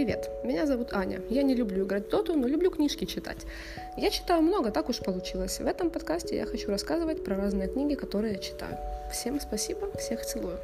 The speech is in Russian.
Привет, меня зовут Аня. Я не люблю играть в доту, но люблю книжки читать. Я читаю много, так уж получилось. В этом подкасте я хочу рассказывать про разные книги, которые я читаю. Всем спасибо, всех целую.